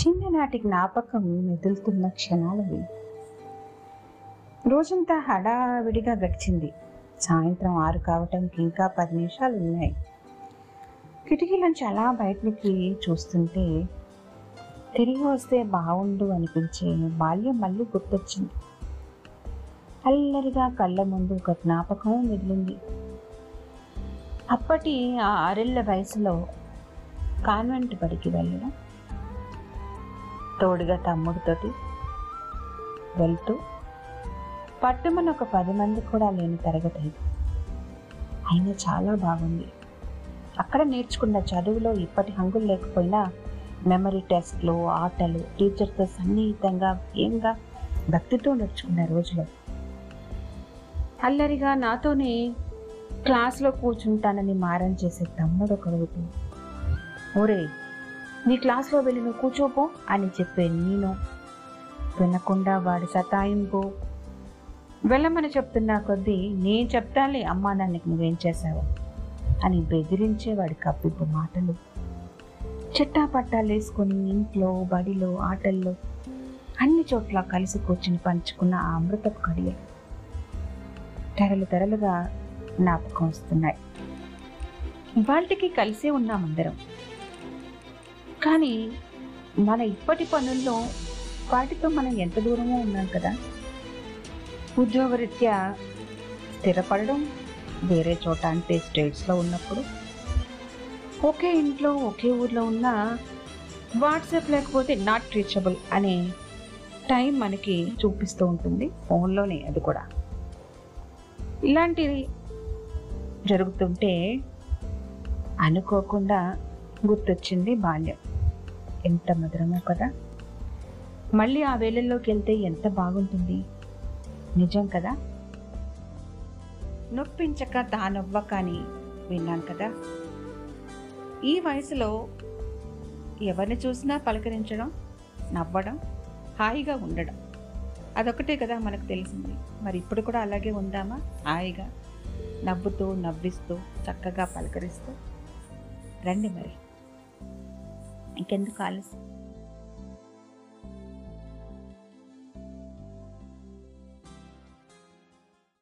చిన్ననాటి జ్ఞాపకం మెదులుతున్న క్షణాలవి. రోజంతా హడావిడిగా గడిచింది. సాయంత్రం ఆరు కావటానికి ఇంకా పది నిమిషాలు ఉన్నాయి. కిటికీలోంచి అలా బయటకి చూస్తుంటే తిరిగి వస్తే బాగుండు అనిపించే బాల్యం మళ్ళీ గుర్తొచ్చింది. అల్లరిగా కళ్ళ ముందు ఒక జ్ఞాపకం మిగిలింది. అప్పటి ఆ ఆరేళ్ళ వయసులో కాన్వెంట్ బడికి వెళ్ళడం తోడుగా తమ్ముడితోటి వెళ్తూ పట్టుమని ఒక పది మంది కూడా లేని తరగతి ఇది. అయినా చాలా బాగుంది. అక్కడ నేర్చుకున్న చదువులో ఇప్పటి హంగులు లేకపోయినా మెమరీ టెస్ట్లు ఆటలు టీచర్తో సన్నిహితంగా ఏంగా భక్తితో నేర్చుకున్న రోజులు. అల్లరిగా నాతోనే క్లాస్లో కూర్చుంటానని మారం చేసే తమ్ముడు ఒకడు. ఓరే నీ క్లాస్లో వెళ్ళి నువ్వు కూర్చోపో అని చెప్పే నేను. వినకుండా వాడి సతాయింపు. వెళ్ళమని చెప్తున్నా కొద్దీ నేను చెప్తానులే అమ్మా నాన్నకి నువ్వేం చేశావు అని బెదిరించే వాడి కప్పిపు మాటలు. చిట్టా పట్టాలు వేసుకొని ఇంట్లో బడిలో ఆటల్లో అన్ని చోట్ల కలిసి కూర్చుని పంచుకున్న ఆ అమృతపు కడియలు తెరలు తెరలుగా జ్ఞాపకం వస్తున్నాయి. ఇవాళకి కలిసే ఉన్నామందరం కానీ మన ఇప్పటి పనుల్లో వాటితో మనం ఎంత దూరమో ఉన్నాం కదా? ఉద్యోగరీత్యా స్థిరపడడం వేరే చోట అంటే స్టేట్స్లో ఉన్నప్పుడు ఒకే ఇంట్లో ఒకే ఊర్లో ఉన్న వాట్సాప్ లేకపోతే నాట్ రీచబుల్ అనే టైం మనకి చూపిస్తూ ఉంటుంది ఫోన్లోనే అది కూడా. ఇలాంటివి జరుగుతుంటే అనుకోకుండా గుర్తొచ్చింది బాల్యం. ఎంత మధురమో కదా. మళ్ళీ ఆ వేళల్లోకి వెళ్తే ఎంత బాగుంటుంది. నిజం కదా. నొప్పించక తానవ్వక అని విన్నాం కదా. ఈ వయసులో ఎవరిని చూసినా పలకరించడం నవ్వడం హాయిగా ఉండడం అదొకటే కదా మనకు తెలిసింది. మరి ఇప్పుడు కూడా అలాగే ఉందామా? హాయిగా నవ్వుతూ నవ్విస్తూ చక్కగా పలకరిస్తూ. రండి మరి. ఇంకెందుకు ఆలస్యం